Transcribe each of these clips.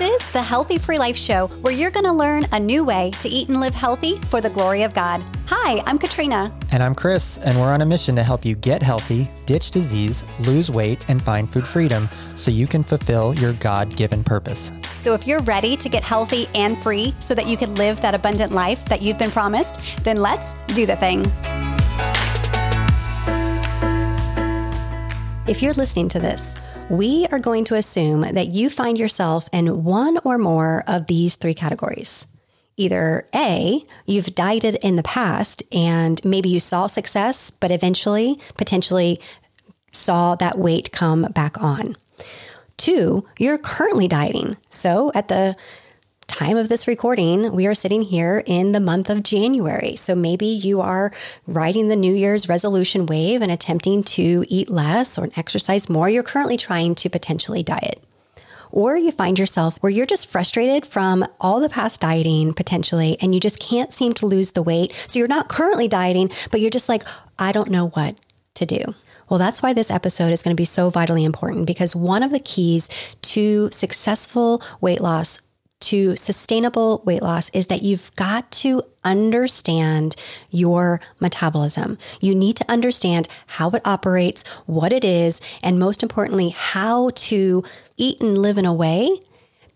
This is the Healthy Free Life Show, where you're going to learn a new way to eat and live healthy for the glory of God. Hi, I'm Katrina. And I'm Chris, and we're on a mission to help you get healthy, ditch disease, lose weight, and find food freedom so you can fulfill your God given purpose. So, if you're ready to get healthy and free so that you can live that abundant life that you've been promised, then let's do the thing. If you're listening to this, we are going to assume that you find yourself in one or more of these three categories. Either A, you've dieted in the past and maybe you saw success, but eventually, potentially saw that weight come back on. Two, you're currently dieting. So at the time of this recording, we are sitting here in the month of January. So maybe you are riding the New Year's resolution wave and attempting to eat less or exercise more. You're currently trying to potentially diet. Or you find yourself where you're just frustrated from all the past dieting potentially, and you just can't seem to lose the weight. So you're not currently dieting, but you're just like, I don't know what to do. Well, that's why this episode is going to be so vitally important because one of the keys to successful weight loss to sustainable weight loss is that you've got to understand your metabolism. You need to understand how it operates, what it is, and most importantly, how to eat and live in a way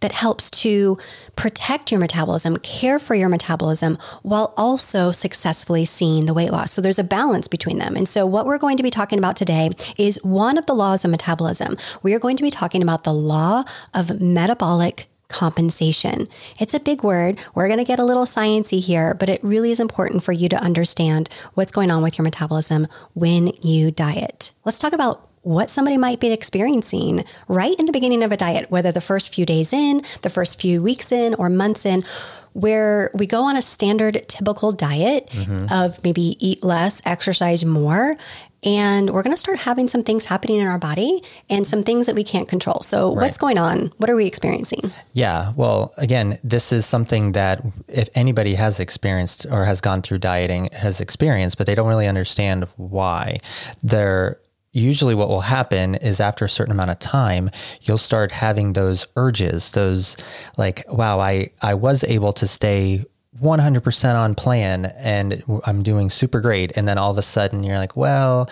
that helps to protect your metabolism, care for your metabolism, while also successfully seeing the weight loss. So there's a balance between them. And so, what we're going to be talking about today is one of the laws of metabolism. We are going to be talking about the law of metabolic compensation. It's a big word. We're going to get a little sciency here, but it really is important for you to understand what's going on with your metabolism when you diet. Let's talk about what somebody might be experiencing right in the beginning of a diet, whether the first few days in, the first few weeks in, or months in where we go on a standard typical diet mm-hmm. of maybe eat less, exercise more, and we're going to start having some things happening in our body and some things that we can't control. So, right. what's going on? What are we experiencing? Yeah. Well, again, this is something that if anybody has experienced or has gone through dieting, has experienced, but they don't really understand why. They're usually what will happen is after a certain amount of time you'll start having those urges those like wow i i was able to stay 100% on plan and I'm doing super great. And then all of a sudden you're like, well,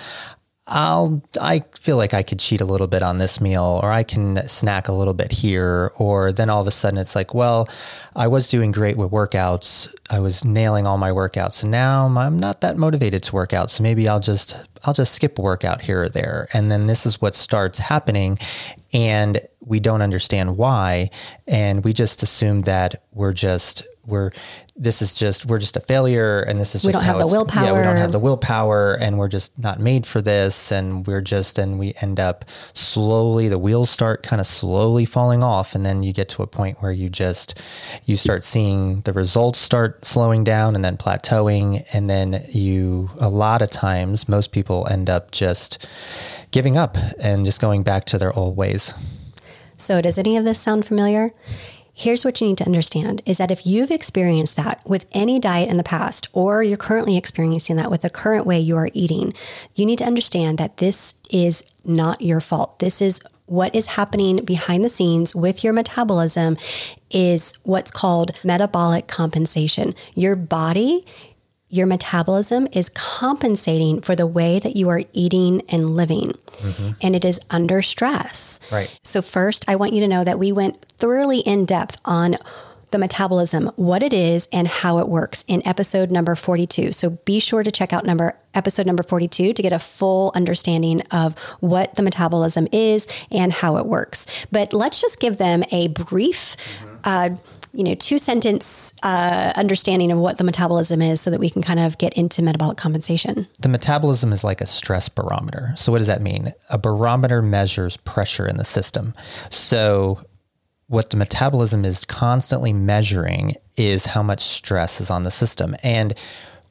I'll, I feel like I could cheat a little bit on this meal or I can snack a little bit here. Or then all of a sudden it's like, well, I was doing great with workouts. I was nailing all my workouts. And now I'm not that motivated to work out. So maybe I'll just, I'll just skip a workout here or there. And then this is what starts happening. And we don't understand why. And we just assume that we're just we're this is just we're just a failure and this is we just don't have the willpower yeah we don't have the willpower and we're just not made for this and we're just and we end up slowly the wheels start kind of slowly falling off and then you get to a point where you just you start seeing the results start slowing down and then plateauing and then you a lot of times most people end up just giving up and just going back to their old ways. So does any of this sound familiar Here's what you need to understand is that if you've experienced that with any diet in the past, or you're currently experiencing that with the current way you are eating, you need to understand that this is not your fault. This is what is happening behind the scenes with your metabolism is what's called metabolic compensation. Your body your metabolism is compensating for the way that you are eating and living. Mm-hmm. And it is under stress. Right. So, first, I want you to know that we went thoroughly in depth on the metabolism, what it is, and how it works in episode number 42. So be sure to check out number episode number 42 to get a full understanding of what the metabolism is and how it works. But let's just give them a brief mm-hmm. uh, you know, two sentence uh, understanding of what the metabolism is so that we can kind of get into metabolic compensation. The metabolism is like a stress barometer. So, what does that mean? A barometer measures pressure in the system. So, what the metabolism is constantly measuring is how much stress is on the system. And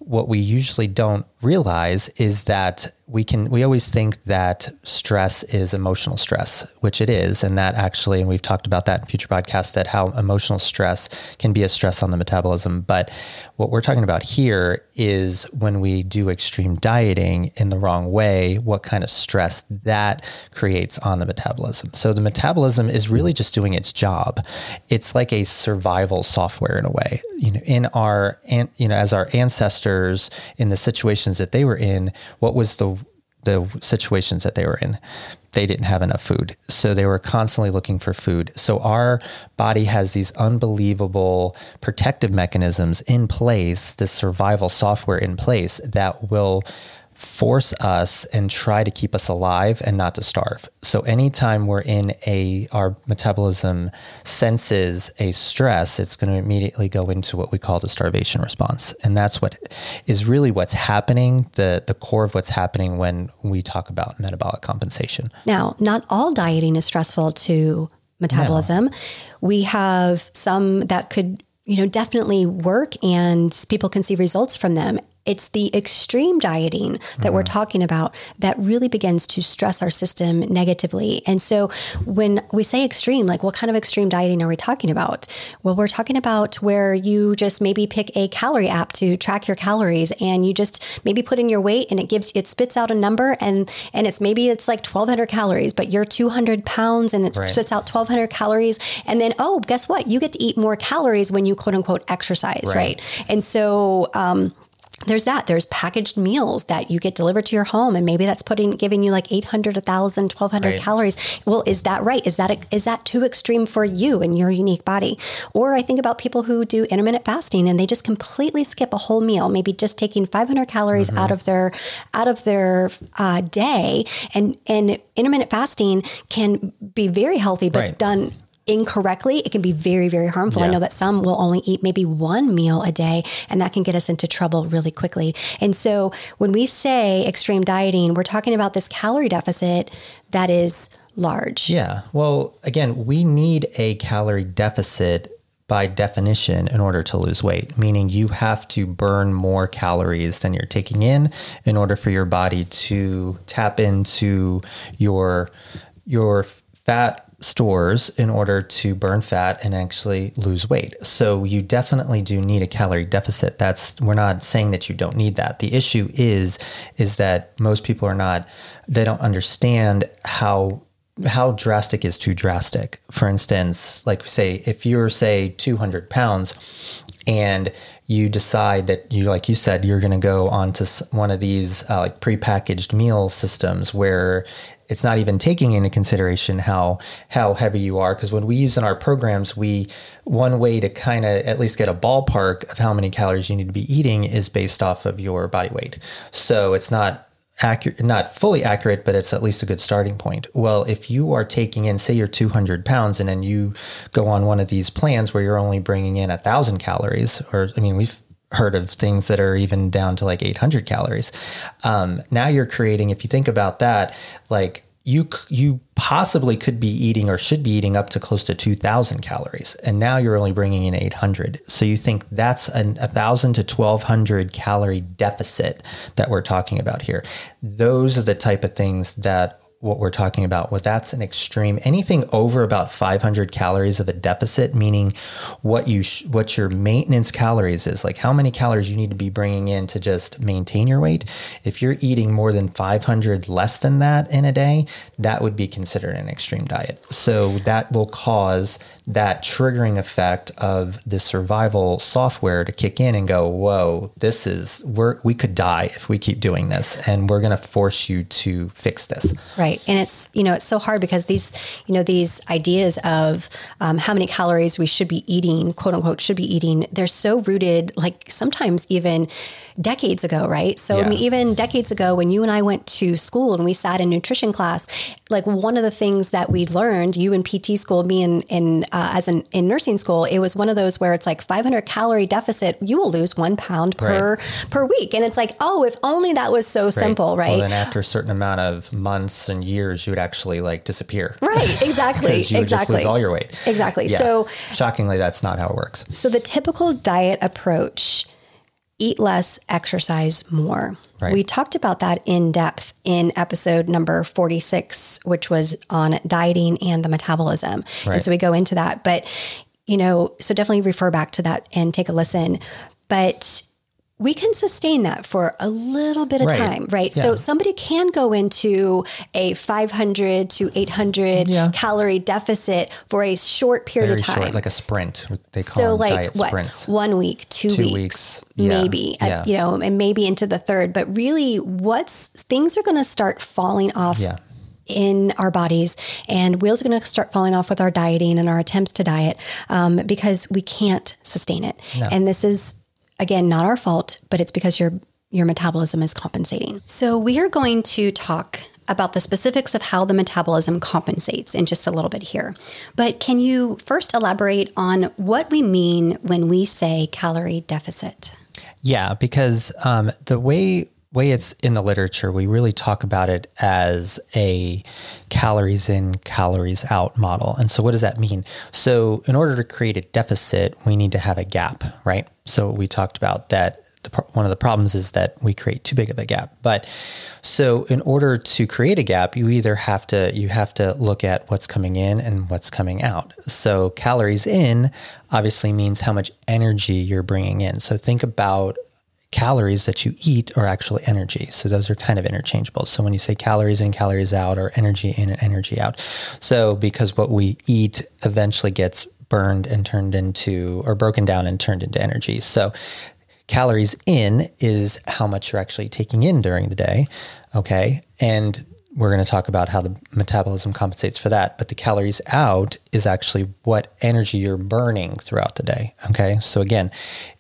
what we usually don't realize is that we can we always think that stress is emotional stress which it is. And that actually and we've talked about that in future podcasts that how emotional stress can be a stress on the metabolism. But what we're talking about here is when we do extreme dieting in the wrong way, what kind of stress that creates on the metabolism. So the metabolism is really just doing its job. It's like a survival software in a way. You know, in our you know, as our ancestors in the situations that they were in, what was the the situations that they were in. They didn't have enough food. So they were constantly looking for food. So our body has these unbelievable protective mechanisms in place, this survival software in place that will force us and try to keep us alive and not to starve. So anytime we're in a our metabolism senses a stress, it's going to immediately go into what we call the starvation response. And that's what is really what's happening, the the core of what's happening when we talk about metabolic compensation. Now, not all dieting is stressful to metabolism. No. We have some that could you know definitely work and people can see results from them it's the extreme dieting that mm-hmm. we're talking about that really begins to stress our system negatively. And so when we say extreme, like what kind of extreme dieting are we talking about? Well, we're talking about where you just maybe pick a calorie app to track your calories and you just maybe put in your weight and it gives it spits out a number and and it's maybe it's like 1200 calories, but you're 200 pounds and it right. spits out 1200 calories and then oh, guess what? You get to eat more calories when you quote unquote exercise, right? right? And so um there's that there's packaged meals that you get delivered to your home and maybe that's putting giving you like 800 1000 1200 right. calories well is that right is that is that too extreme for you and your unique body or i think about people who do intermittent fasting and they just completely skip a whole meal maybe just taking 500 calories mm-hmm. out of their out of their uh, day and and intermittent fasting can be very healthy but right. done incorrectly, it can be very, very harmful. Yeah. I know that some will only eat maybe one meal a day, and that can get us into trouble really quickly. And so when we say extreme dieting, we're talking about this calorie deficit that is large. Yeah. Well, again, we need a calorie deficit by definition in order to lose weight, meaning you have to burn more calories than you're taking in in order for your body to tap into your your fat stores in order to burn fat and actually lose weight. So you definitely do need a calorie deficit. That's we're not saying that you don't need that. The issue is is that most people are not they don't understand how how drastic is too drastic. For instance, like say if you're say 200 pounds and you decide that you like you said you're going to go onto one of these uh, like prepackaged meal systems where it's not even taking into consideration how how heavy you are. Because when we use in our programs we one way to kind of at least get a ballpark of how many calories you need to be eating is based off of your body weight. So it's not accurate not fully accurate but it's at least a good starting point. Well if you are taking in say you're 200 pounds and then you go on one of these plans where you're only bringing in a thousand calories or i mean we've heard of things that are even down to like 800 calories. Um, now you're creating, if you think about that, like you you possibly could be eating or should be eating up to close to 2000 calories and now you're only bringing in 800 so you think that's an 1000 to 1200 calorie deficit that we're talking about here those are the type of things that what we're talking about. Well, that's an extreme. Anything over about 500 calories of a deficit, meaning what you sh- what your maintenance calories is, like how many calories you need to be bringing in to just maintain your weight. If you're eating more than 500 less than that in a day, that would be considered an extreme diet. So that will cause that triggering effect of the survival software to kick in and go, "Whoa, this is we're we could die if we keep doing this, and we're going to force you to fix this." Right. Right. And it's, you know, it's so hard because these, you know, these ideas of um, how many calories we should be eating, quote unquote, should be eating, they're so rooted, like sometimes even decades ago, right? So, yeah. I mean, even decades ago, when you and I went to school and we sat in nutrition class, like one of the things that we learned, you in PT school, me in, in uh, as an in nursing school, it was one of those where it's like 500 calorie deficit, you will lose one pound per right. per week, and it's like, oh, if only that was so right. simple, right? Well, then after a certain amount of months and years, you would actually like disappear, right? Exactly, you exactly. just lose all your weight, exactly. Yeah. So shockingly, that's not how it works. So the typical diet approach eat less, exercise more. Right. We talked about that in depth in episode number 46, which was on dieting and the metabolism. Right. And so we go into that. But, you know, so definitely refer back to that and take a listen. But we can sustain that for a little bit of Right. time, right? Yeah. So somebody can go into a 500 to 800 Yeah. calorie deficit for a short period Very of time. short, like a sprint. They call so them like diet what sprints. one week two, Two weeks, weeks. Yeah. maybe uh, you know and maybe into the third but really what's things are going to start falling off in our bodies and wheels are going to start falling off with our dieting and our attempts to diet um, because we can't sustain it and this is again not our fault but it's because your your metabolism is compensating. So we are going to talk about the specifics of how the metabolism compensates in just a little bit here. But can you first elaborate on what we mean when we say calorie deficit? Yeah, because um, the way way it's in the literature, we really talk about it as a calories in, calories out model. And so, what does that mean? So, in order to create a deficit, we need to have a gap, right? So, we talked about that. The, one of the problems is that we create too big of a gap. But so, in order to create a gap, you either have to you have to look at what's coming in and what's coming out. So, calories in obviously means how much energy you're bringing in. So, think about calories that you eat are actually energy. So those are kind of interchangeable. So when you say calories in, calories out, or energy in and energy out. So because what we eat eventually gets burned and turned into, or broken down and turned into energy. So calories in is how much you're actually taking in during the day. Okay. And we're going to talk about how the metabolism compensates for that. But the calories out is actually what energy you're burning throughout the day. Okay. So again,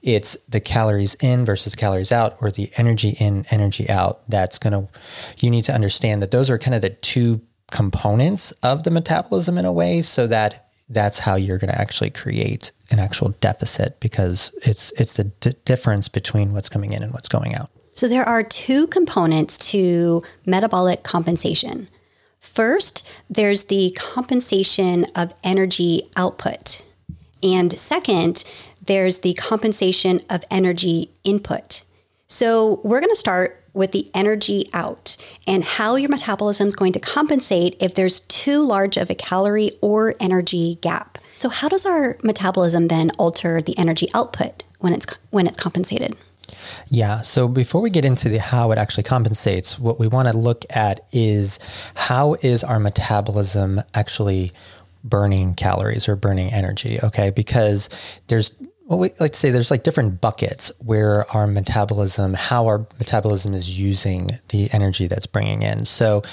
it's the calories in versus calories out, or the energy in, energy out. That's going to, you need to understand that those are kind of the two components of the metabolism in a way so that that's how you're going to actually create an actual deficit because it's it's the d- difference between what's coming in and what's going out. So there are two components to metabolic compensation. First, there's the compensation of energy output. And second, there's the compensation of energy input. So we're going to start with the energy out and how your metabolism is going to compensate if there's too large of a calorie or energy gap. So how does our metabolism then alter the energy output when it's when it's compensated? Yeah. So before we get into the how it actually compensates, what we want to look at is how is our metabolism actually burning calories or burning energy? Okay, because there's well, we like to say there's like different buckets where our metabolism, how our metabolism is using the energy that's bringing in. So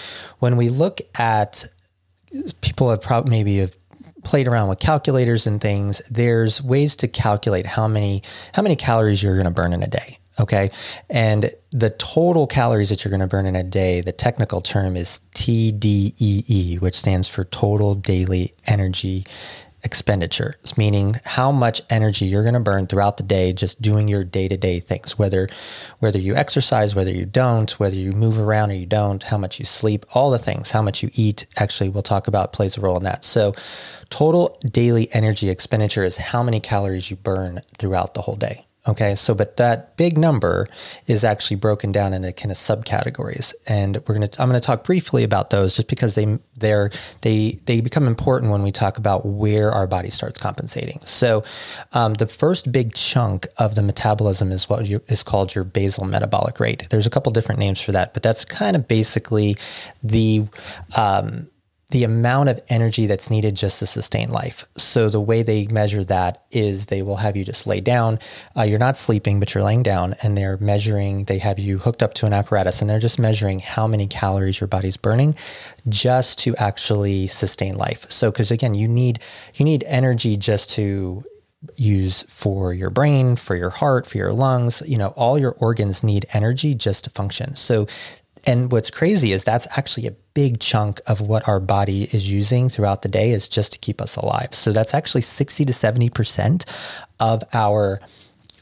when we look at people have probably maybe have played around with calculators and things there's ways to calculate how many how many calories you're going to burn in a day okay? And the total calories that you're going to burn in a day the technical term is TDEE which stands for total daily energy expenditure, meaning how much energy you're going to burn throughout the day just doing your day-to-day things, whether whether you exercise, whether you don't, whether you move around or you don't, how much you sleep, all the things, how much you eat, actually we'll talk about plays a role in that. So total daily energy expenditure is how many calories you burn throughout the whole day. Okay, so but that big number is actually broken down into kind of subcategories, and we're gonna I'm gonna talk briefly about those just because they they're they they become important when we talk about where our body starts compensating. So um, the first big chunk of the metabolism is what you, is called your basal metabolic rate. There's a couple different names for that, but that's kind of basically the um, the amount of energy that's needed just to sustain life. So the way they measure that is they will have you just lay down. Uh, you're not sleeping, but you're laying down, and they're measuring. They have you hooked up to an apparatus, and they're just measuring how many calories your body's burning, just to actually sustain life. So because again, you need you need energy just to use for your brain, for your heart, for your lungs. You know, all your organs need energy just to function. So and what's crazy is that's actually a big chunk of what our body is using throughout the day is just to keep us alive. So that's actually 60 to 70% of our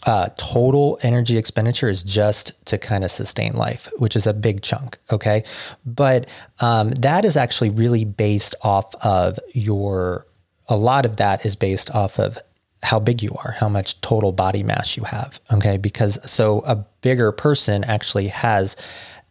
uh, total energy expenditure is just to kind of sustain life, which is a big chunk. Okay. But um, that is actually really based off of your, a lot of that is based off of how big you are, how much total body mass you have. Okay. Because so a bigger person actually has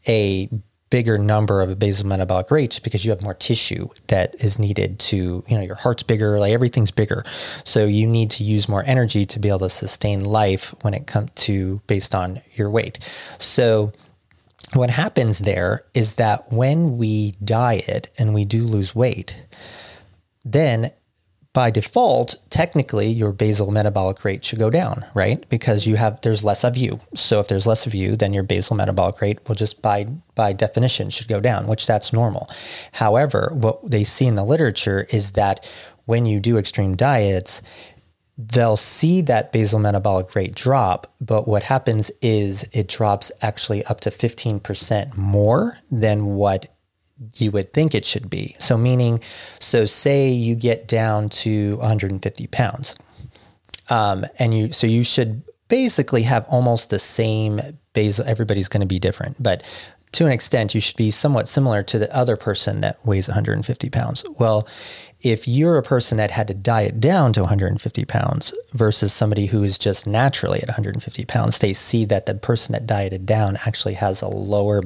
a bigger number of basal metabolic rate because you have more tissue that is needed to, you know, your heart's bigger, like everything's bigger. So you need to use more energy to be able to sustain life when it comes to based on your weight. So what happens there is that when we diet and we do lose weight, then by default, technically your basal metabolic rate should go down, right? Because you have there's less of you. So if there's less of you, then your basal metabolic rate will just by by definition should go down, which that's normal. However, what they see in the literature is that when you do extreme diets, they'll see that basal metabolic rate drop, but what happens is it drops actually up to 15% more than what you would think it should be. So, meaning, so say you get down to 150 pounds, um, and you, so you should basically have almost the same basal, everybody's going to be different, but to an extent, you should be somewhat similar to the other person that weighs 150 pounds. Well, if you're a person that had to diet down to 150 pounds versus somebody who is just naturally at 150 pounds, they see that the person that dieted down actually has a lower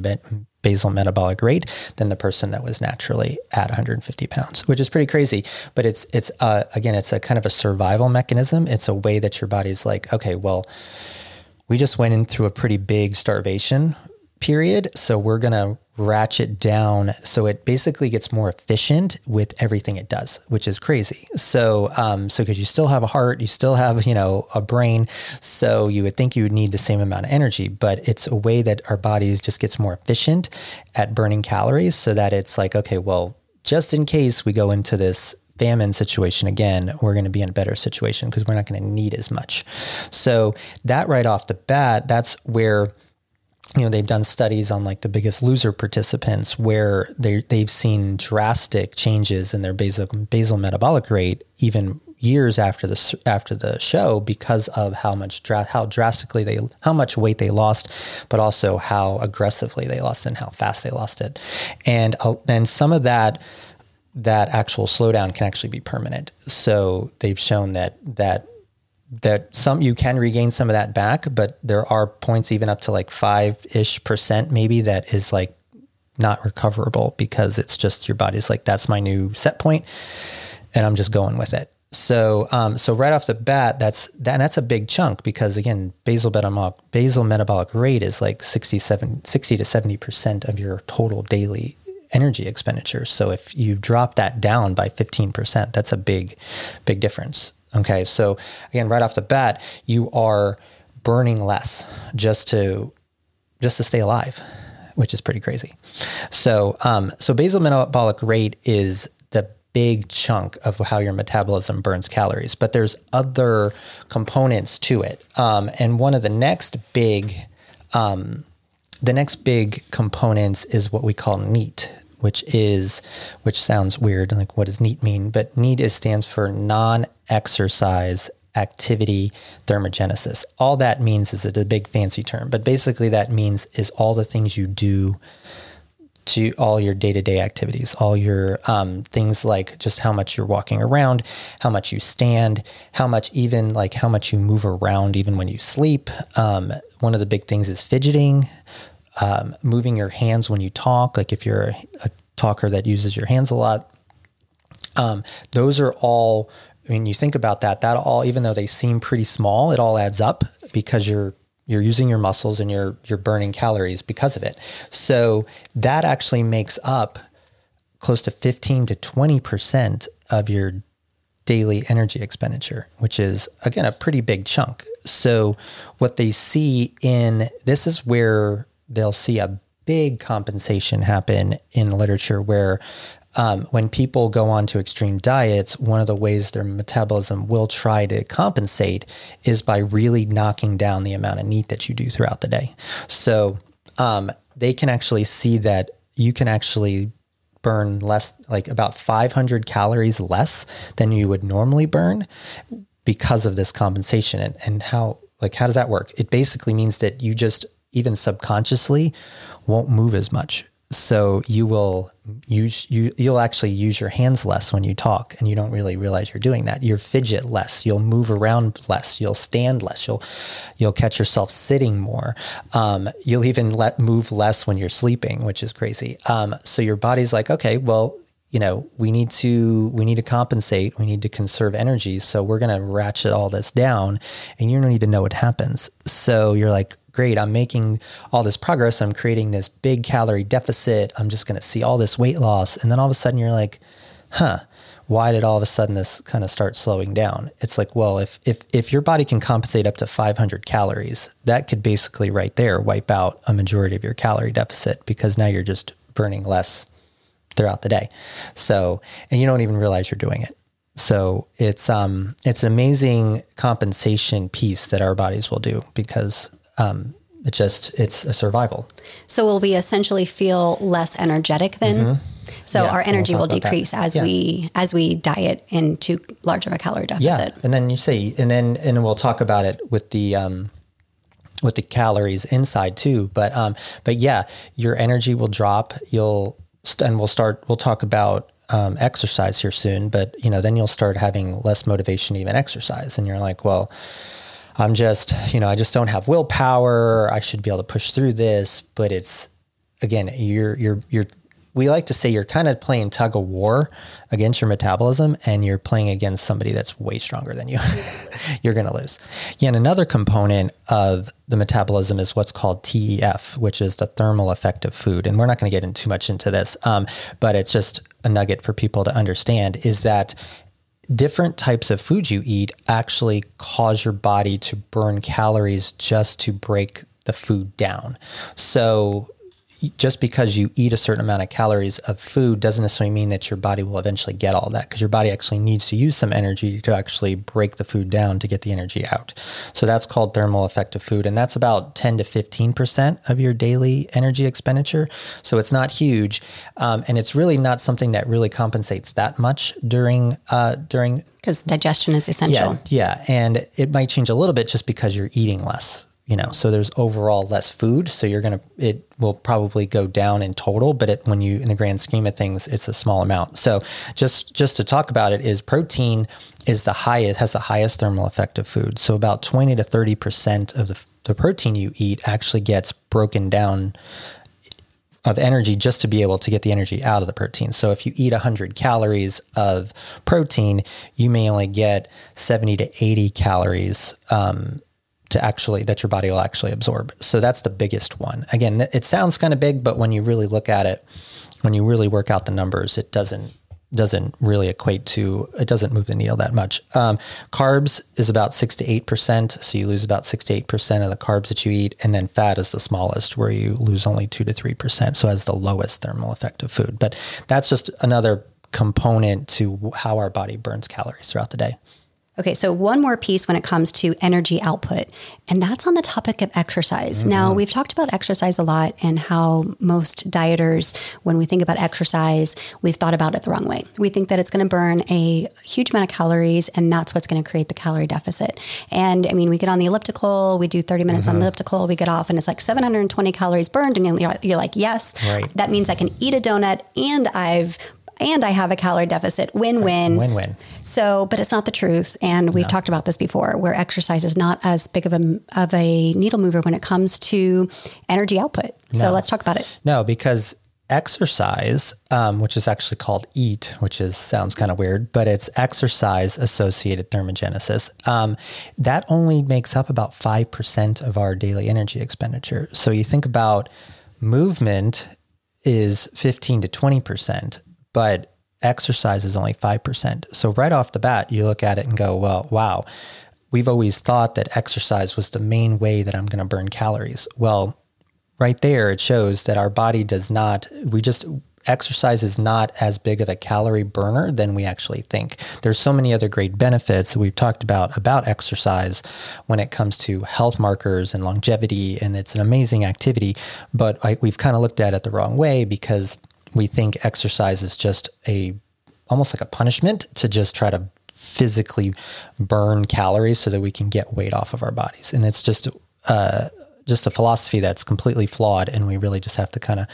basal metabolic rate than the person that was naturally at 150 pounds, which is pretty crazy. But it's it's uh, again, it's a kind of a survival mechanism. It's a way that your body's like, okay, well, we just went in through a pretty big starvation period. So we're going to ratchet down so it basically gets more efficient with everything it does, which is crazy. So, um, so because you still have a heart, you still have, you know, a brain. So you would think you would need the same amount of energy, but it's a way that our bodies just gets more efficient at burning calories so that it's like, okay, well, just in case we go into this famine situation again, we're going to be in a better situation because we're not going to need as much. So that right off the bat, that's where you know they've done studies on like the biggest loser participants where they they've seen drastic changes in their basal basal metabolic rate even years after the after the show because of how much how drastically they how much weight they lost but also how aggressively they lost and how fast they lost it. And uh, and some of that that actual slowdown can actually be permanent. So they've shown that that that some you can regain some of that back, but there are points even up to like five ish percent maybe that is like not recoverable because it's just your body's like that's my new set point, and I'm just going with it. So, um, so right off the bat, that's that, that's a big chunk because again, basal metabolic basal metabolic rate is like 67, 60 to seventy percent of your total daily energy expenditure. So if you drop that down by fifteen percent, that's a big, big difference. Okay. So again, right off the bat, you are burning less just to just to stay alive, which is pretty crazy. So um, so basal metabolic rate is the big chunk of how your metabolism burns calories, but there's other components to it. Um, and one of the next big um, the next big components is what we call NEAT, which is which sounds weird like what does neat mean? But neat is stands for non-exercise activity thermogenesis. All that means is a big fancy term but basically that means is all the things you do to all your day-to-day activities all your um, things like just how much you're walking around how much you stand how much even like how much you move around even when you sleep. Um, one of the big things is fidgeting um, moving your hands when you talk, like if you're a, talker that uses your hands a lot. Um, those are all, I mean, you think about that, that all, even though they seem pretty small, it all adds up because you're you're using your muscles and you're you're burning calories because of it. So that actually makes up close to 15 to 20% of your daily energy expenditure, which is again a pretty big chunk. So what they see in this is where they'll see a big compensation happen in literature where um, when people go on to extreme diets, one of the ways their metabolism will try to compensate is by really knocking down the amount of NEAT that you do throughout the day. So um, they can actually see that you can actually burn less, like about 500 calories less than you would normally burn because of this compensation. And, and how, like, how does that work? It basically means that you just even subconsciously won't move as much. So you will use you you'll actually use your hands less when you talk and you don't really realize you're doing that. You'll fidget less, you'll move around less, you'll stand less, you'll you'll catch yourself sitting more. Um, you'll even let move less when you're sleeping, which is crazy. Um, so your body's like, okay, well, you know, we need to we need to compensate, we need to conserve energy. So we're gonna ratchet all this down and you don't even know what happens. So you're like, great, I'm making all this progress. I'm creating this big calorie deficit. I'm just going to see all this weight loss. And then all of a sudden you're like, huh, why did all of a sudden this kind of start slowing down? It's like, well, if, if, if your body can compensate up to 500 calories, that could basically right there wipe out a majority of your calorie deficit because now you're just burning less throughout the day. So, and you don't even realize you're doing it. So it's um it's an amazing compensation piece that our bodies will do because um, it just it's a survival. So will we essentially feel less energetic then? Mm-hmm. So yeah, our energy we'll will decrease that. as yeah. we as we diet into large of a calorie deficit. Yeah, and then you see, and then and we'll talk about it with the um, with the calories inside too. But um, but yeah, your energy will drop. You'll and we'll start. We'll talk about um, exercise here soon. But you know, then you'll start having less motivation to even exercise, and you're like, well I'm just, you know, I just don't have willpower. I should be able to push through this, but it's again, you're you're you're we like to say you're kind of playing tug of war against your metabolism and you're playing against somebody that's way stronger than you. you're going to lose. Yeah, and another component of the metabolism is what's called TEF, which is the thermal effect of food. And we're not going to get in too much into this, um, but it's just a nugget for people to understand is that different types of food you eat actually cause your body to burn calories just to break the food down. So just because you eat a certain amount of calories of food doesn't necessarily mean that your body will eventually get all that because your body actually needs to use some energy to actually break the food down to get the energy out. So that's called thermal effect of food. And that's about 10 to 15% of your daily energy expenditure. So it's not huge. Um, and it's really not something that really compensates that much during, uh, during because digestion is essential. Yeah, yeah, and it might change a little bit just because you're eating less you know so there's overall less food so you're going to it will probably go down in total but it, when you in the grand scheme of things it's a small amount so just just to talk about it is protein is the highest has the highest thermal effect of food so about 20 to 30 percent of the, the protein you eat actually gets broken down of energy just to be able to get the energy out of the protein. So if you eat 100 calories of protein, you may only get 70 to 80 calories um, to actually that your body will actually absorb. So that's the biggest one. Again, it sounds kind of big, but when you really look at it, when you really work out the numbers, it doesn't doesn't really equate to it doesn't move the needle that much. Um, carbs is about six to eight percent, so you lose about six to eight percent of the carbs that you eat, and then fat is the smallest, where you lose only two to three percent. So has the lowest thermal effect of food. But that's just another component to how our body burns calories throughout the day. Okay, so one more piece when it comes to energy output, and that's on the topic of exercise. Mm-hmm. Now, we've talked about exercise a lot and how most dieters, when we think about exercise, we've thought about it the wrong way. We think that it's going to burn a huge amount of calories, and that's what's going to create the calorie deficit. And I mean, we get on the elliptical, we do 30 minutes mm-hmm. on the elliptical, we get off, and it's like 720 calories burned, and you're, you're like, yes, right. that means I can eat a donut and I've and I have a calorie deficit. Win win. Win win. So, but it's not the truth. And we've no. talked about this before, where exercise is not as big of a, of a needle mover when it comes to energy output. No. So let's talk about it. No, because exercise, um, which is actually called EAT, which is sounds kind of weird, but it's exercise associated thermogenesis. Um, that only makes up about five percent of our daily energy expenditure. So you think about movement is fifteen to twenty percent but exercise is only 5%. So right off the bat, you look at it and go, well, wow, we've always thought that exercise was the main way that I'm going to burn calories. Well, right there, it shows that our body does not, we just, exercise is not as big of a calorie burner than we actually think. There's so many other great benefits that we've talked about about exercise when it comes to health markers and longevity and it's an amazing activity, but I, we've kind of looked at it the wrong way because we think exercise is just a almost like a punishment to just try to physically burn calories so that we can get weight off of our bodies. And it's just uh, just a philosophy that's completely flawed, and we really just have to kind of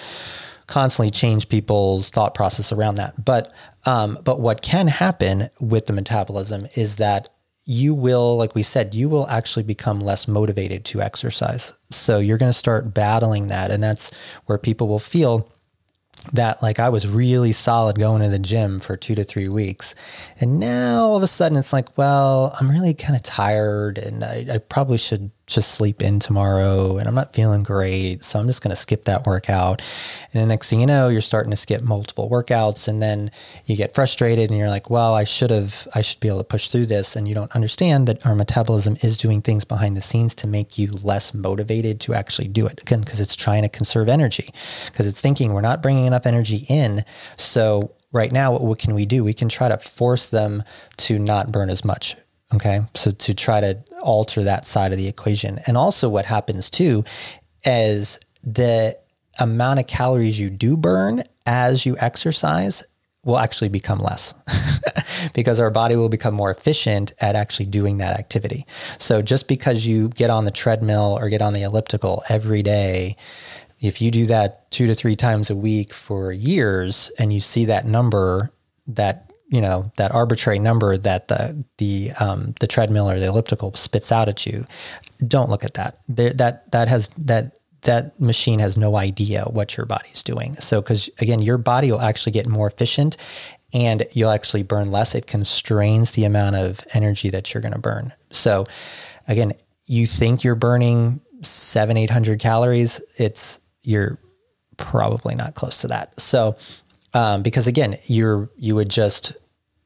constantly change people's thought process around that. But um, but what can happen with the metabolism is that you will, like we said, you will actually become less motivated to exercise. So you're going to start battling that, and that's where people will feel that like I was really solid going to the gym for two to three weeks. And now all of a sudden it's like, well, I'm really kind of tired and I, I probably should just sleep in tomorrow and I'm not feeling great. So I'm just going to skip that workout. And the next thing you know, you're starting to skip multiple workouts and then you get frustrated and you're like, well, I should have, I should be able to push through this. And you don't understand that our metabolism is doing things behind the scenes to make you less motivated to actually do it. Again, because it's trying to conserve energy because it's thinking we're not bringing enough energy in. So right now, what, what can we do? We can try to force them to not burn as much Okay. So to try to alter that side of the equation. And also, what happens too is the amount of calories you do burn as you exercise will actually become less because our body will become more efficient at actually doing that activity. So just because you get on the treadmill or get on the elliptical every day, if you do that two to three times a week for years and you see that number, that you know that arbitrary number that the the um, the treadmill or the elliptical spits out at you, don't look at that. There, that that has that that machine has no idea what your body's doing. So because again, your body will actually get more efficient, and you'll actually burn less. It constrains the amount of energy that you're going to burn. So again, you think you're burning seven eight hundred calories. It's you're probably not close to that. So um, because again, you're you would just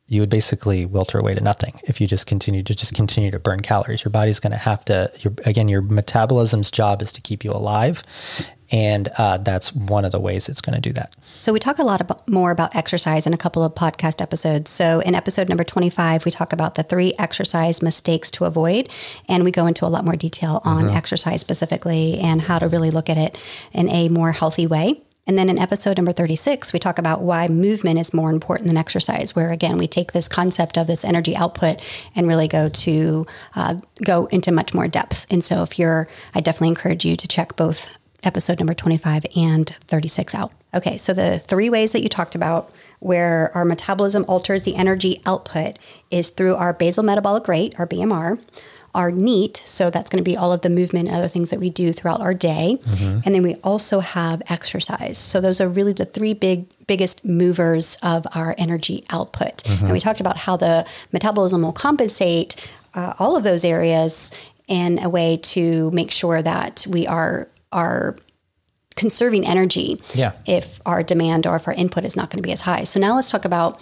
you would basically welter away to nothing if you just continue to just continue to burn calories. Your body's going to have to. Your, again, your metabolism's job is to keep you alive, and uh, that's one of the ways it's going to do that. So we talk a lot about, more about exercise in a couple of podcast episodes. So in episode number 25, we talk about the three exercise mistakes to avoid. And we go into a lot more detail on mm-hmm. exercise specifically and how to really look at it in a more healthy way. And then in episode number 36, we talk about why movement is more important than exercise, where again, we take this concept of this energy output and really go to uh, go into much more depth. And so if you're, I definitely encourage you to check both episode number 25 and 36 out. Okay, so the three ways that you talked about where our metabolism alters the energy output is through our basal metabolic rate, our BMR, our NEAT. So that's going to be all of the movement and other things that we do throughout our day. Mm-hmm. And then we also have exercise. So those are really the three big biggest movers of our energy output. Mm-hmm. And we talked about how the metabolism will compensate uh, all of those areas in a way to make sure that we are are conserving energy yeah. if our demand or if our input is not going to be as high. So now let's talk about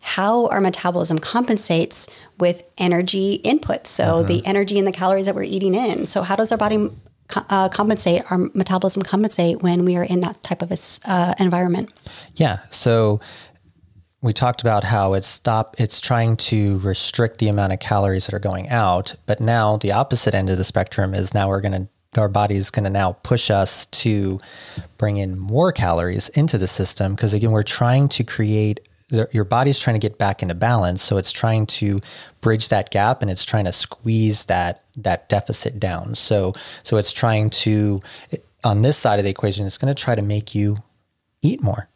how our metabolism compensates with energy input. So uh-huh. the energy and the calories that we're eating in. So how does our body uh, compensate, our metabolism compensate when we are in that type of a, uh, environment? Yeah. So we talked about how it's stop it's trying to restrict the amount of calories that are going out but now the opposite end of the spectrum is now we're going to our body is going to now push us to bring in more calories into the system because again we're trying to create your body's trying to get back into balance so it's trying to bridge that gap and it's trying to squeeze that that deficit down. So so it's trying to on this side of the equation it's going to try to make you eat more.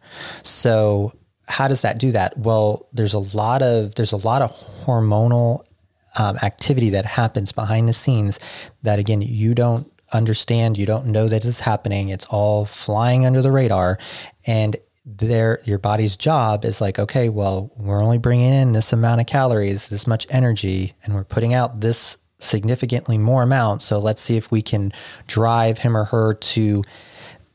So how does that do that? Well there's a lot of there's a lot of hormonal um, activity that happens behind the scenes that again you don't understand you don't know that it's happening. It's all flying under the radar. And their your body's job is like okay well we're only bringing in this amount of calories this much energy and we're putting out this significantly more amount. So let's see if we can drive him or her to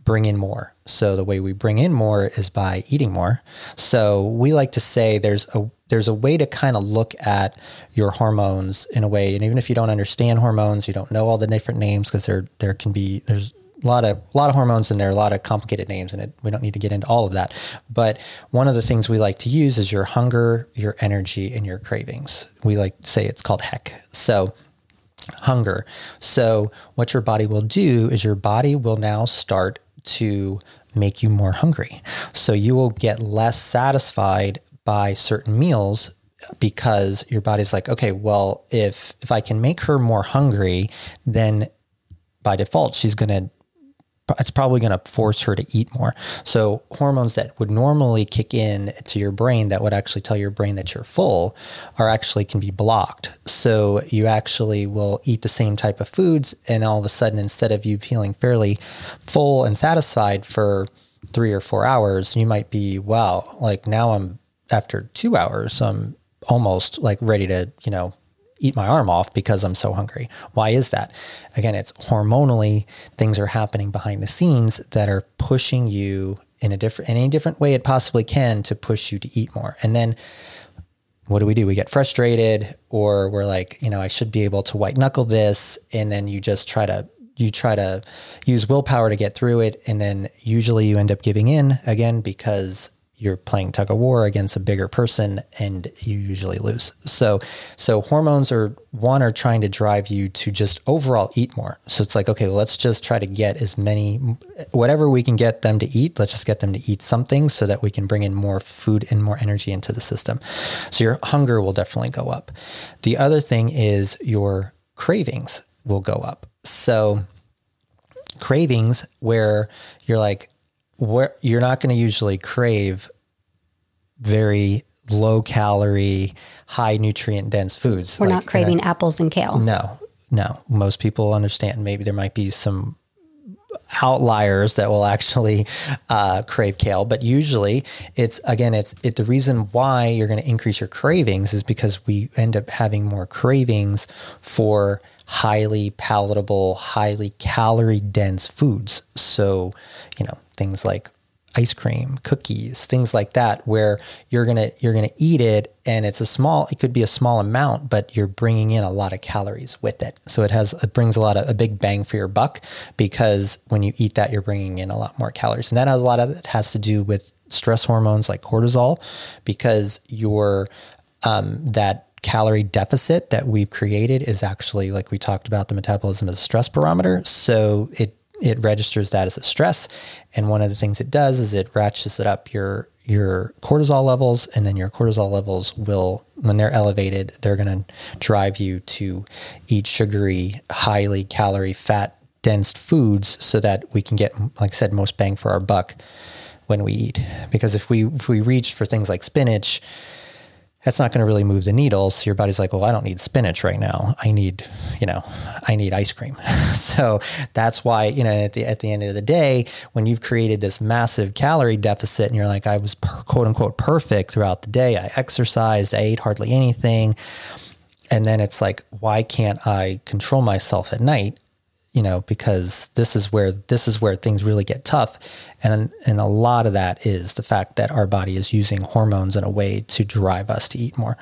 bring in more. So the way we bring in more is by eating more. So we like to say there's a there's a way to kind of look at your hormones in a way. And even if you don't understand hormones you don't know all the different names because there there can be there's a lot of a lot of hormones in there, a lot of complicated names it. We don't need to get into all of that. But one of the things we like to use is your hunger, your energy, and your cravings. We like to say it's called heck. So hunger. So what your body will do is your body will now start to make you more hungry. So you will get less satisfied by certain meals because your body's like, okay, well, if if I can make her more hungry, then by default she's going to it's probably going to force her to eat more. So hormones that would normally kick in to your brain that would actually tell your brain that you're full are actually can be blocked. So you actually will eat the same type of foods and all of a sudden instead of you feeling fairly full and satisfied for 3 or 4 hours, you might be wow, like now I'm after 2 hours I'm almost like ready to, you know, eat my arm off because I'm so hungry. Why is that? Again, it's hormonally things are happening behind the scenes that are pushing you in a different in any different way it possibly can to push you to eat more. And then what do we do? We get frustrated or we're like, you know, I should be able to white knuckle this and then you just try to you try to use willpower to get through it and then usually you end up giving in again because you're playing tug of war against a bigger person and you usually lose. So so hormones are one are trying to drive you to just overall eat more. So it's like okay, well, let's just try to get as many whatever we can get them to eat, let's just get them to eat something so that we can bring in more food and more energy into the system. So your hunger will definitely go up. The other thing is your cravings will go up. So cravings where you're like where you're not going to usually crave very low calorie, high nutrient dense foods. We're like, not craving you know, apples and kale. No, no. Most people understand. Maybe there might be some outliers that will actually uh, crave kale, but usually it's again it's it the reason why you're going to increase your cravings is because we end up having more cravings for highly palatable, highly calorie dense foods. So, you know, things like ice cream, cookies, things like that, where you're gonna you're gonna eat it, and it's a small. It could be a small amount, but you're bringing in a lot of calories with it. So it has it brings a lot of a big bang for your buck because when you eat that, you're bringing in a lot more calories, and that has a lot of it has to do with stress hormones like cortisol, because your um, that calorie deficit that we've created is actually like we talked about the metabolism as a stress barometer so it it registers that as a stress. And one of the things it does is it ratchets it up your your cortisol levels, and then your cortisol levels will, when they're elevated, they're going to drive you to eat sugary, highly calorie, fat dense foods, so that we can get, like I said, most bang for our buck when we eat. Because if we if we reach for things like spinach that's not going to really move the needle. So your body's like, well, I don't need spinach right now. I need, you know, I need ice cream. so that's why, you know, at the, at the end of the day, when you've created this massive calorie deficit and you're like, I was per, quote unquote perfect throughout the day. I exercised, I ate hardly anything. And then it's like, why can't I control myself at night? You know, because this is where this is where things really get tough, and and a lot of that is the fact that our body is using hormones in a way to drive us to eat more,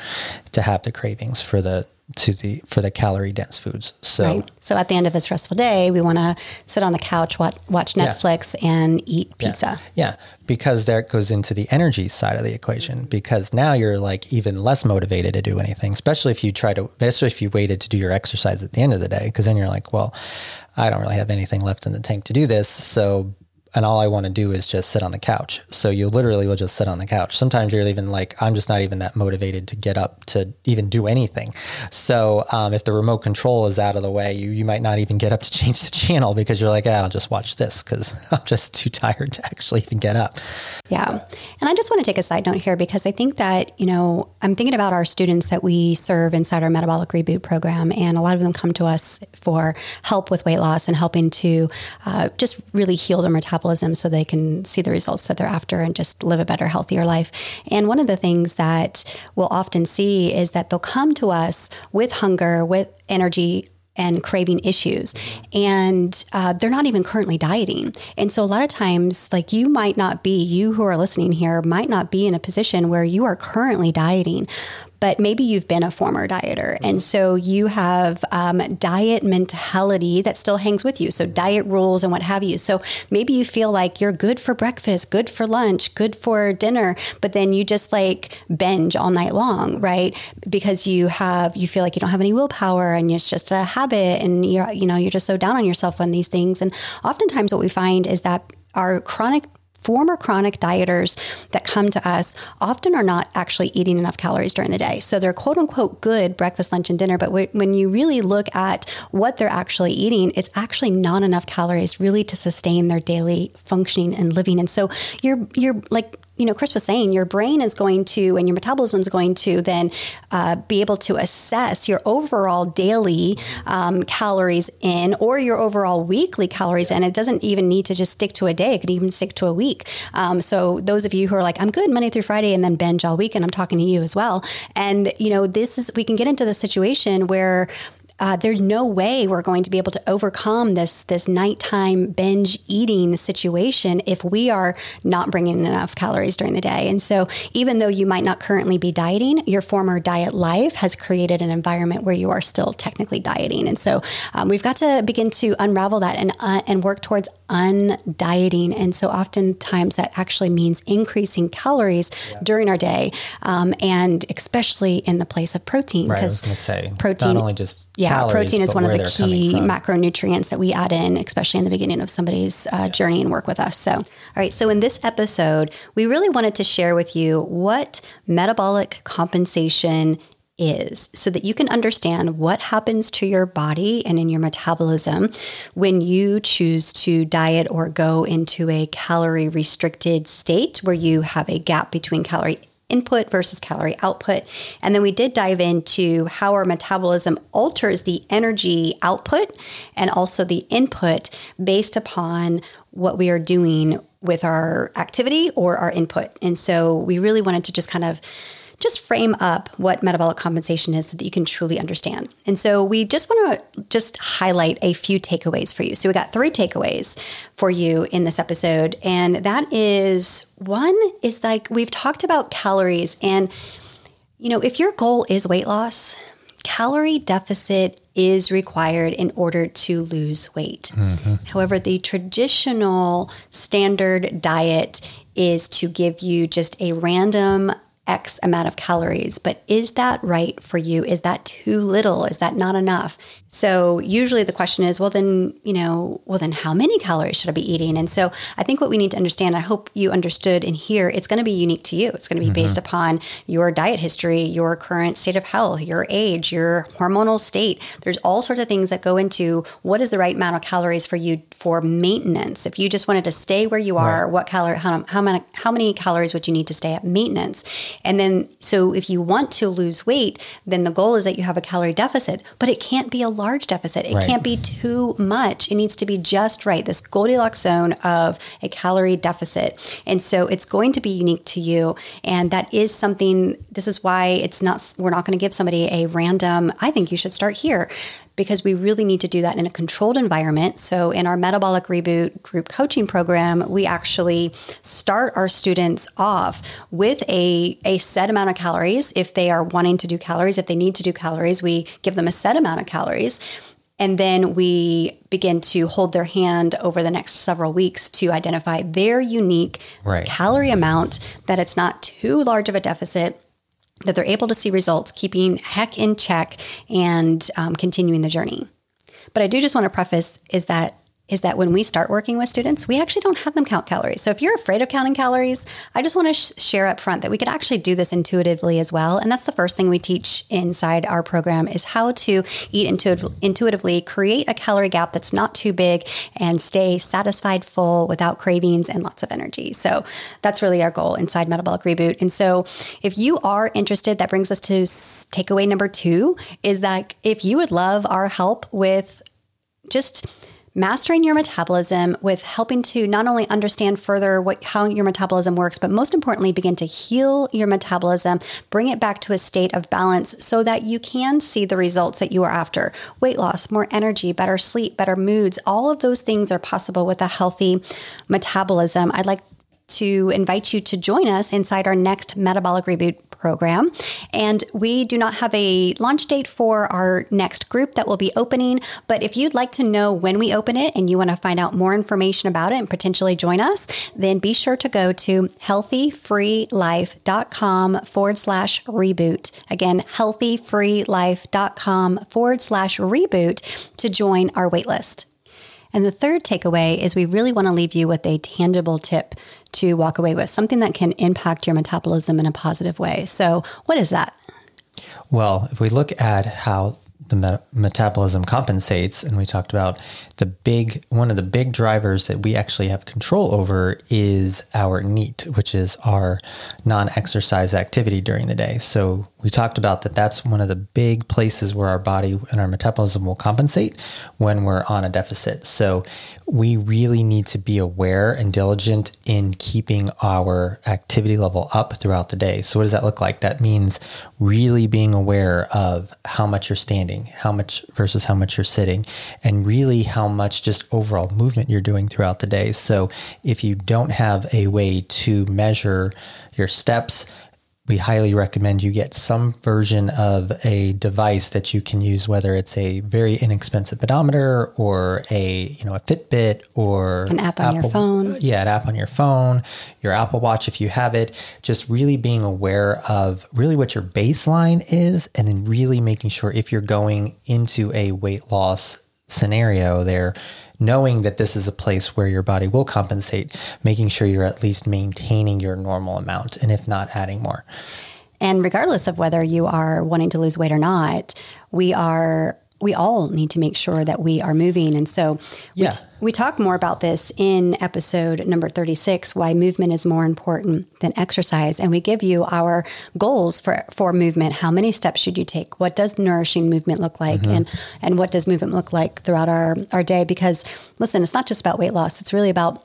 to have the cravings for the to the for the calorie dense foods. So right. so at the end of a stressful day, we want to sit on the couch, watch, watch Netflix, yeah. and eat pizza. Yeah. yeah, because that goes into the energy side of the equation. Because now you're like even less motivated to do anything, especially if you try to, especially if you waited to do your exercise at the end of the day. Because then you're like, well, I don't really have anything left in the tank to do this. So and all I want to do is just sit on the couch. So you literally will just sit on the couch. Sometimes you're even like, I'm just not even that motivated to get up to even do anything. So um, if the remote control is out of the way, you, you might not even get up to change the channel because you're like, ah, I'll just watch this because I'm just too tired to actually even get up. Yeah. And I just want to take a side note here because I think that, you know, I'm thinking about our students that we serve inside our metabolic reboot program. And a lot of them come to us for help with weight loss and helping to uh, just really heal their metabolism so they can see the results that they're after and just live a better, healthier life. And one of the things that we'll often see is that they'll come to us with hunger, with energy and craving issues. And uh, they're not even currently dieting. And so a lot of times, like you might not be, you who are listening here might not be in a position where you are currently dieting, but maybe you've been a former dieter. And so you have um, diet mentality that still hangs with you. So diet rules and what have you. So maybe you feel like you're good for breakfast, good for lunch, good for dinner, but then you just like binge all night long, right? Because you have, you feel like you don't have any willpower and it's just a habit and you're, you know, you're just so down on yourself on these things. And oftentimes what we find is that our chronic former chronic dieters that come to us often are not actually eating enough calories during the day. So they're quote unquote good breakfast, lunch, and dinner. But when you really look at what they're actually eating, it's actually not enough calories really to sustain their daily functioning and living. And so you're, you're like, you know, Chris was saying, your brain is going to, and your metabolism is going to then uh, be able to assess your overall daily um, calories in or your overall weekly calories in. It doesn't even need to just stick to a day, it could even stick to a week. Um, so, those of you who are like, I'm good Monday through Friday and then binge all week, and I'm talking to you as well. And, you know, this is, we can get into the situation where uh, there's no way we're going to be able to overcome this this nighttime binge eating situation if we are not bringing in enough calories during the day. And so, even though you might not currently be dieting, your former diet life has created an environment where you are still technically dieting. And so, um, we've got to begin to unravel that and uh, and work towards undieting. And so, oftentimes that actually means increasing calories yeah. during our day, um, and especially in the place of protein. Right, I was going to say protein not only just yeah yeah, protein is one of the key macronutrients that we add in, especially in the beginning of somebody's uh, yeah. journey and work with us. So, all right. So, in this episode, we really wanted to share with you what metabolic compensation is so that you can understand what happens to your body and in your metabolism when you choose to diet or go into a calorie restricted state where you have a gap between calorie input versus calorie output. And then we did dive into how our metabolism alters the energy output and also the input based upon what we are doing with our activity or our input. And so we really wanted to just kind of just frame up what metabolic compensation is so that you can truly understand. And so we just want to just highlight a few takeaways for you. So we got three takeaways for you in this episode. And that is one is like we've talked about calories and you know, if your goal is weight loss, calorie deficit is required in order to lose weight. Mm-hmm. However, the traditional standard diet is to give you just a random X amount of calories, but is that right for you? Is that too little? Is that not enough? So usually the question is, well, then, you know, well, then how many calories should I be eating? And so I think what we need to understand, I hope you understood in here, it's going to be unique to you. It's going to be mm-hmm. based upon your diet history, your current state of health, your age, your hormonal state. There's all sorts of things that go into what is the right amount of calories for you for maintenance. If you just wanted to stay where you are, right. what calorie, how, how many, how many calories would you need to stay at maintenance? And then, so if you want to lose weight, then the goal is that you have a calorie deficit, but it can't be a large deficit. It right. can't be too much. It needs to be just right. This Goldilocks zone of a calorie deficit. And so it's going to be unique to you. And that is something, this is why it's not, we're not going to give somebody a random, I think you should start here because we really need to do that in a controlled environment. So, in our Metabolic Reboot group coaching program, we actually start our students off with a, a set amount of calories. If they are wanting to do calories, if they need to do calories, we give them a set amount of calories. And then we begin to hold their hand over the next several weeks to identify their unique right. calorie amount, that it's not too large of a deficit that they're able to see results, keeping heck in check and um, continuing the journey. But I do just want to preface is that is that when we start working with students, we actually don't have them count calories. So if you're afraid of counting calories, I just want to sh- share up front that we could actually do this intuitively as well. And that's the first thing we teach inside our program is how to eat intu- intuitively, create a calorie gap that's not too big and stay satisfied, full without cravings and lots of energy. So that's really our goal inside Metabolic Reboot. And so if you are interested, that brings us to takeaway number two is that if you would love our help with just mastering your metabolism with helping to not only understand further what how your metabolism works but most importantly begin to heal your metabolism bring it back to a state of balance so that you can see the results that you are after. Weight loss more energy better sleep better moods all of those things are possible with a healthy metabolism. I'd like to invite you to join us inside our next metabolic reboot program. And we do not have a launch date for our next group that will be opening. But if you'd like to know when we open it and you want to find out more information about it and potentially join us, then be sure to go to healthyfreelife.com forward slash reboot. Again, healthyfreelife.com forward slash reboot to join our waitlist. And the third takeaway is we really want to leave you with a tangible tip to walk away with, something that can impact your metabolism in a positive way. So, what is that? Well, if we look at how the met- metabolism compensates, and we talked about the big one of the big drivers that we actually have control over is our NEAT, which is our non-exercise activity during the day. So we talked about that that's one of the big places where our body and our metabolism will compensate when we're on a deficit. So we really need to be aware and diligent in keeping our activity level up throughout the day. So, what does that look like? That means really being aware of how much you're standing, how much versus how much you're sitting, and really how much just overall movement you're doing throughout the day. So, if you don't have a way to measure your steps, we highly recommend you get some version of a device that you can use, whether it's a very inexpensive pedometer or a you know a Fitbit or an app on Apple, your phone. Yeah, an app on your phone, your Apple Watch if you have it. Just really being aware of really what your baseline is, and then really making sure if you're going into a weight loss scenario there knowing that this is a place where your body will compensate, making sure you're at least maintaining your normal amount and if not adding more. And regardless of whether you are wanting to lose weight or not, we are we all need to make sure that we are moving. And so we, yeah. t- we talk more about this in episode number 36 why movement is more important than exercise. And we give you our goals for, for movement. How many steps should you take? What does nourishing movement look like? Mm-hmm. And, and what does movement look like throughout our, our day? Because listen, it's not just about weight loss, it's really about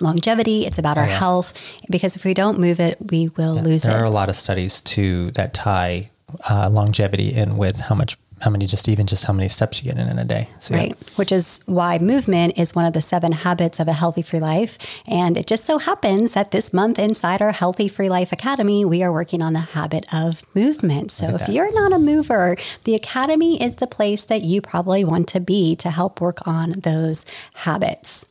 longevity it's about our yeah. health because if we don't move it we will yeah, lose there it there are a lot of studies to that tie uh, longevity in with how much how many just even just how many steps you get in in a day. So, right. Yeah. Which is why movement is one of the seven habits of a healthy free life. And it just so happens that this month inside our Healthy Free Life Academy, we are working on the habit of movement. So if that. you're not a mover, the Academy is the place that you probably want to be to help work on those habits.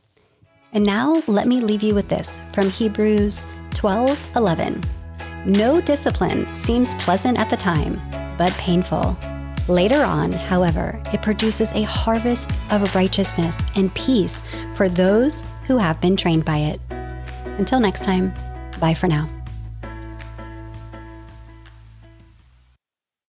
And now let me leave you with this from Hebrews 12 11. No discipline seems pleasant at the time, but painful. Later on, however, it produces a harvest of righteousness and peace for those who have been trained by it. Until next time, bye for now.